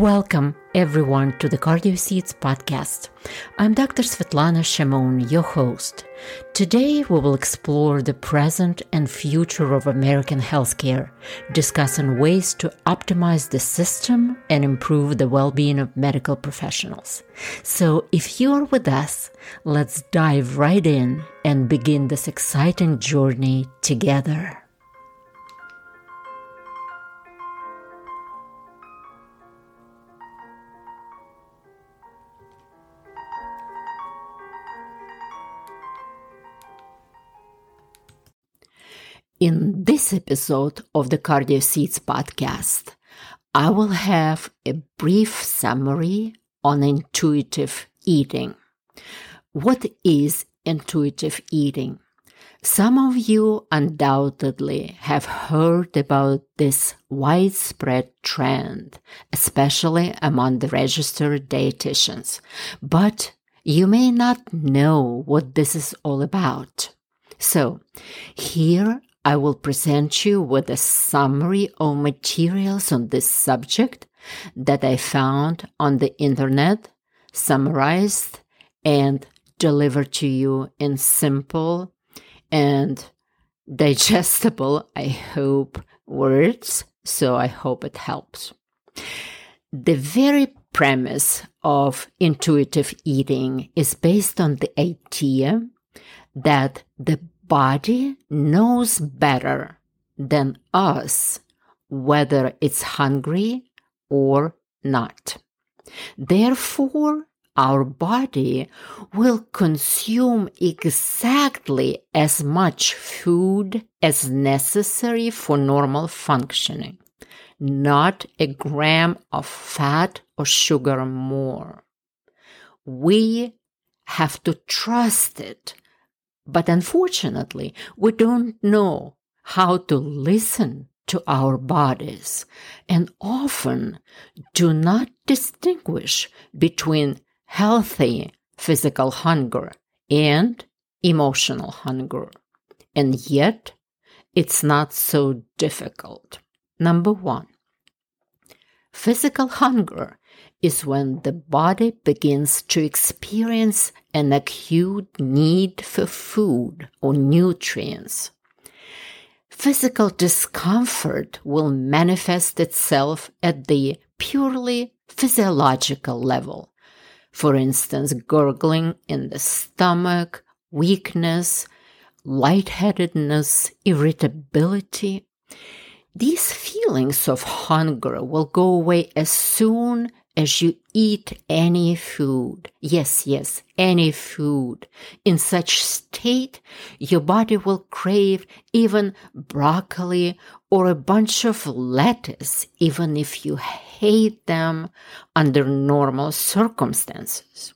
Welcome, everyone, to the Cardio Seeds podcast. I'm Dr. Svetlana Chamoun, your host. Today, we will explore the present and future of American healthcare, discussing ways to optimize the system and improve the well being of medical professionals. So, if you're with us, let's dive right in and begin this exciting journey together. In this episode of the Cardio Seeds podcast, I will have a brief summary on intuitive eating. What is intuitive eating? Some of you undoubtedly have heard about this widespread trend, especially among the registered dietitians, but you may not know what this is all about. So, here I will present you with a summary of materials on this subject that I found on the internet, summarized and delivered to you in simple and digestible, I hope, words. So I hope it helps. The very premise of intuitive eating is based on the idea that the body knows better than us whether it's hungry or not. Therefore, our body will consume exactly as much food as necessary for normal functioning, not a gram of fat or sugar more. We have to trust it but unfortunately, we don't know how to listen to our bodies and often do not distinguish between healthy physical hunger and emotional hunger. And yet, it's not so difficult. Number one, physical hunger is when the body begins to experience an acute need for food or nutrients. Physical discomfort will manifest itself at the purely physiological level. For instance, gurgling in the stomach, weakness, lightheadedness, irritability. These feelings of hunger will go away as soon as you eat any food, yes, yes, any food, in such state, your body will crave even broccoli or a bunch of lettuce, even if you hate them under normal circumstances.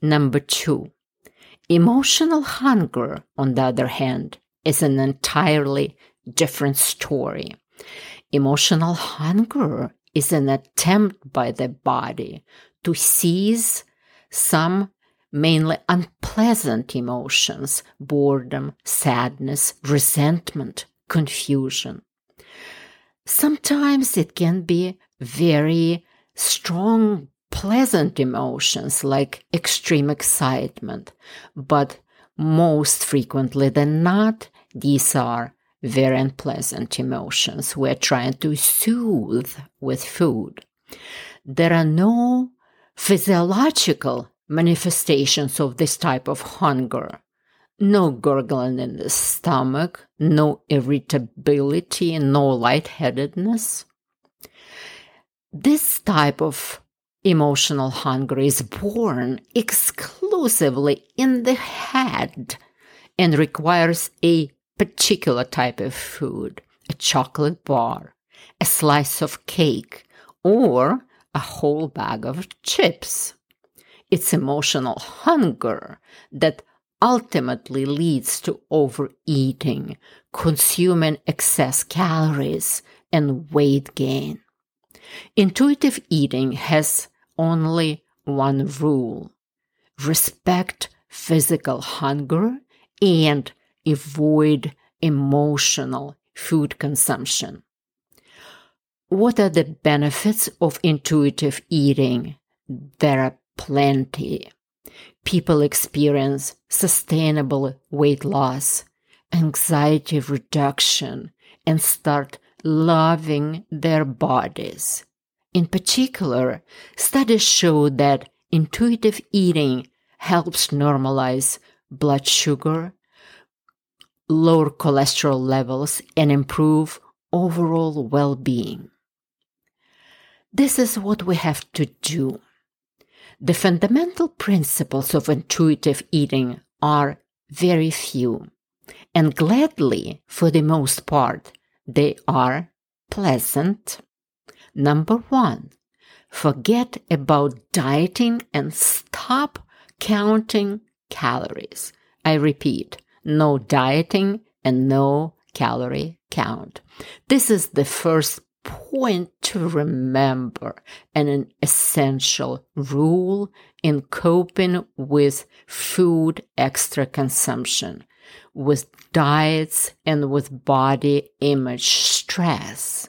Number two, emotional hunger, on the other hand, is an entirely different story. Emotional hunger is an attempt by the body to seize some mainly unpleasant emotions boredom, sadness, resentment, confusion. Sometimes it can be very strong, pleasant emotions like extreme excitement, but most frequently than not, these are very unpleasant emotions we're trying to soothe with food. There are no physiological manifestations of this type of hunger. No gurgling in the stomach, no irritability, no lightheadedness. This type of emotional hunger is born exclusively in the head and requires a particular type of food, a chocolate bar, a slice of cake, or a whole bag of chips. It's emotional hunger that ultimately leads to overeating, consuming excess calories, and weight gain. Intuitive eating has only one rule respect physical hunger and avoid emotional food consumption. What are the benefits of intuitive eating? There are plenty. People experience sustainable weight loss, anxiety reduction, and start loving their bodies. In particular, studies show that intuitive eating helps normalize blood sugar, lower cholesterol levels, and improve overall well being. This is what we have to do. The fundamental principles of intuitive eating are very few, and gladly, for the most part, they are pleasant. Number one, forget about dieting and stop counting calories. I repeat, no dieting and no calorie count. This is the first point to remember and an essential rule in coping with food extra consumption, with diets, and with body image stress.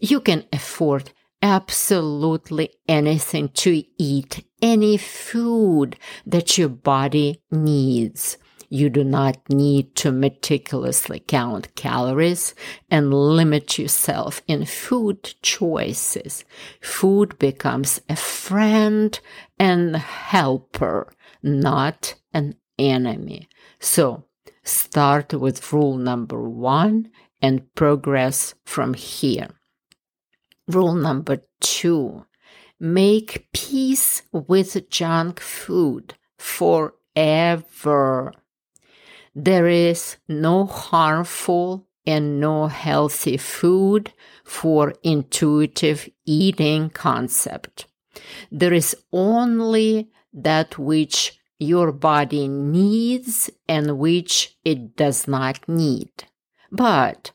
You can afford absolutely anything to eat, any food that your body needs. You do not need to meticulously count calories and limit yourself in food choices. Food becomes a friend and helper, not an enemy. So start with rule number one and progress from here. Rule number two make peace with junk food forever. There is no harmful and no healthy food for intuitive eating concept. There is only that which your body needs and which it does not need. But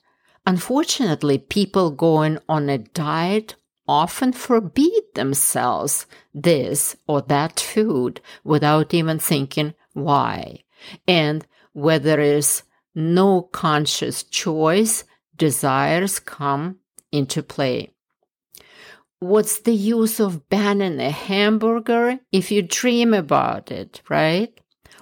unfortunately, people going on a diet often forbid themselves this or that food without even thinking why. And where there is no conscious choice, desires come into play. What's the use of banning a hamburger if you dream about it, right?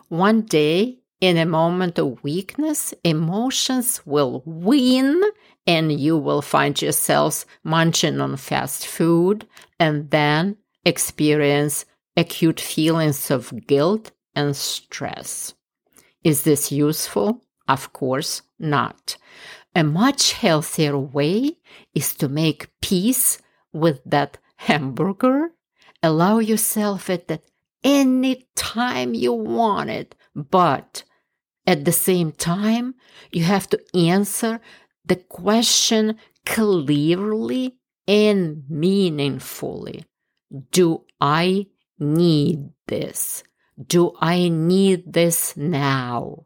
One day, in a moment of weakness, emotions will win and you will find yourselves munching on fast food and then experience acute feelings of guilt and stress. Is this useful? Of course not. A much healthier way is to make peace with that hamburger. Allow yourself it at any time you want it, but at the same time, you have to answer the question clearly and meaningfully. Do I need this? Do I need this now?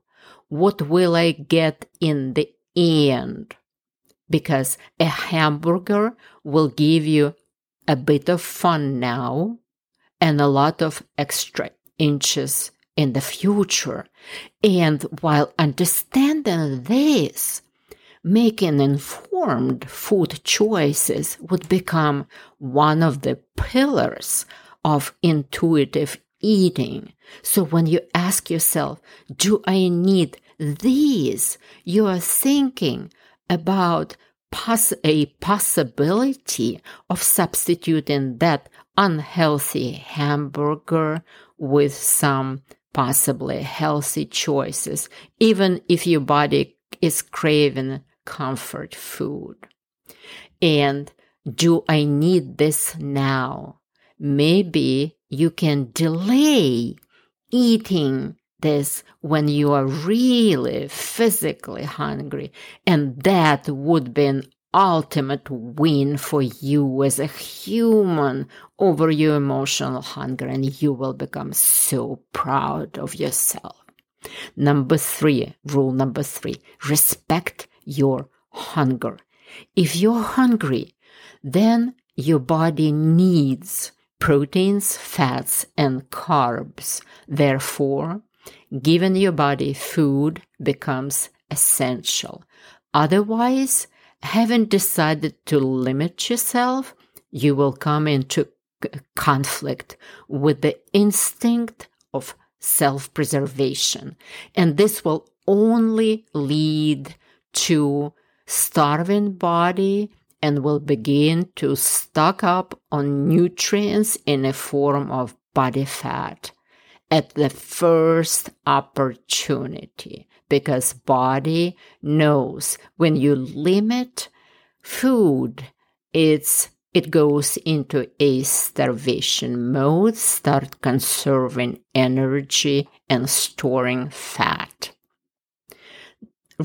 What will I get in the end? Because a hamburger will give you a bit of fun now and a lot of extra inches in the future. And while understanding this, making informed food choices would become one of the pillars of intuitive eating. So when you ask yourself, do I need these? You are thinking about poss- a possibility of substituting that unhealthy hamburger with some possibly healthy choices, even if your body is craving comfort food. And do I need this now? Maybe you can delay eating this when you are really physically hungry. And that would be an ultimate win for you as a human over your emotional hunger. And you will become so proud of yourself. Number three, rule number three, respect your hunger. If you're hungry, then your body needs proteins, fats, and carbs. Therefore, giving your body food becomes essential. Otherwise, having decided to limit yourself, you will come into conflict with the instinct of self preservation. And this will only lead to starving body and will begin to stock up on nutrients in a form of body fat at the first opportunity because body knows when you limit food it's it goes into a starvation mode start conserving energy and storing fat.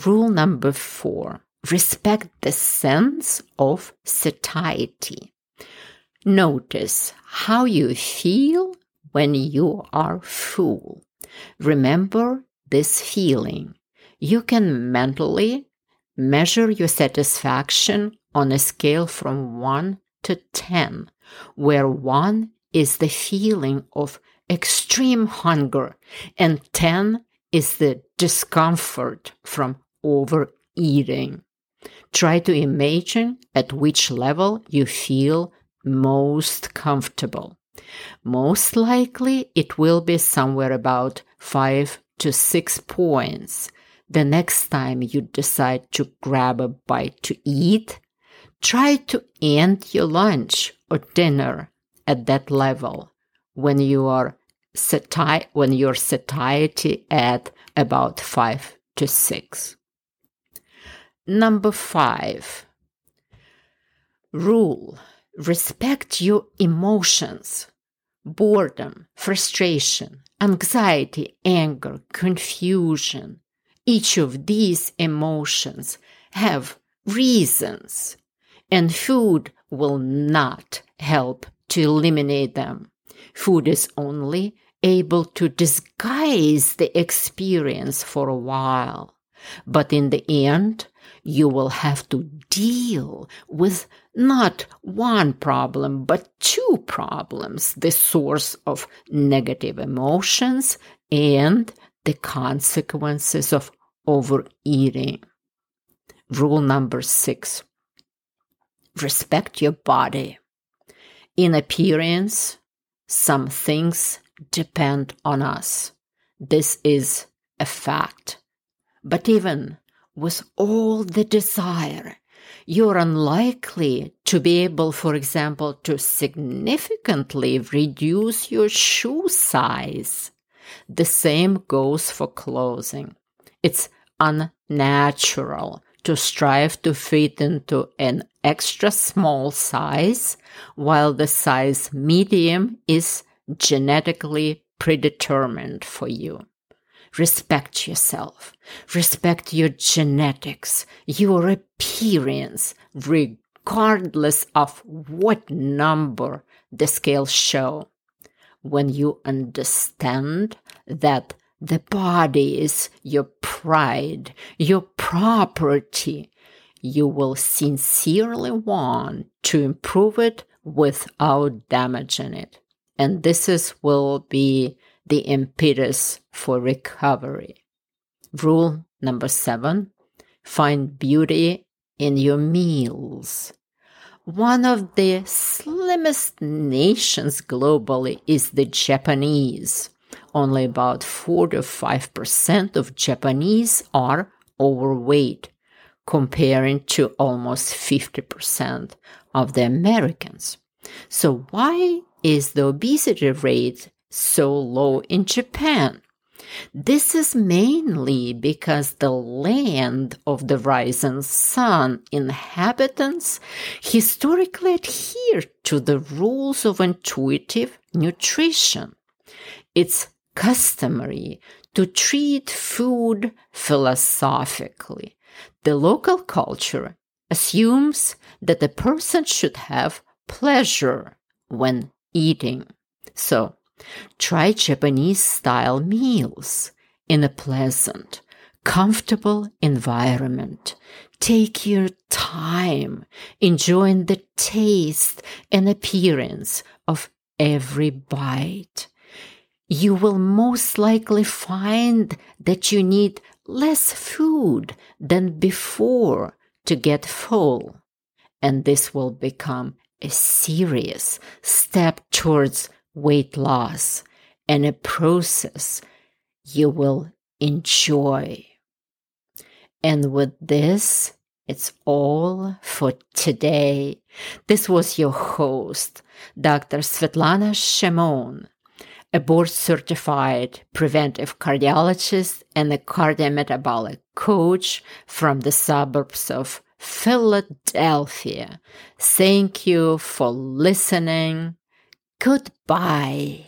Rule number 4 respect the sense of satiety notice how you feel when you are full. Remember this feeling. You can mentally measure your satisfaction on a scale from 1 to 10, where 1 is the feeling of extreme hunger and 10 is the discomfort from overeating. Try to imagine at which level you feel most comfortable. Most likely, it will be somewhere about five to six points. The next time you decide to grab a bite to eat, try to end your lunch or dinner at that level when you are sati- when your satiety at about five to six. Number five, rule respect your emotions boredom, frustration, anxiety, anger, confusion. Each of these emotions have reasons, and food will not help to eliminate them. Food is only able to disguise the experience for a while. But in the end, you will have to deal with not one problem, but two problems the source of negative emotions and the consequences of overeating. Rule number six respect your body. In appearance, some things depend on us. This is a fact. But even with all the desire, you're unlikely to be able, for example, to significantly reduce your shoe size. The same goes for clothing. It's unnatural to strive to fit into an extra small size while the size medium is genetically predetermined for you. Respect yourself. Respect your genetics, your appearance, regardless of what number the scales show. When you understand that the body is your pride, your property, you will sincerely want to improve it without damaging it. And this is will be the impetus for recovery. Rule number seven find beauty in your meals. One of the slimmest nations globally is the Japanese. Only about 4 to 5% of Japanese are overweight, comparing to almost 50% of the Americans. So, why is the obesity rate so low in Japan. This is mainly because the land of the rising sun inhabitants historically adhere to the rules of intuitive nutrition. It's customary to treat food philosophically. The local culture assumes that a person should have pleasure when eating. So, Try Japanese style meals in a pleasant, comfortable environment. Take your time enjoying the taste and appearance of every bite. You will most likely find that you need less food than before to get full. And this will become a serious step towards weight loss and a process you will enjoy. And with this, it's all for today. This was your host, Dr. Svetlana Chamoun, a board certified preventive cardiologist and a cardiometabolic coach from the suburbs of Philadelphia. Thank you for listening. Goodbye.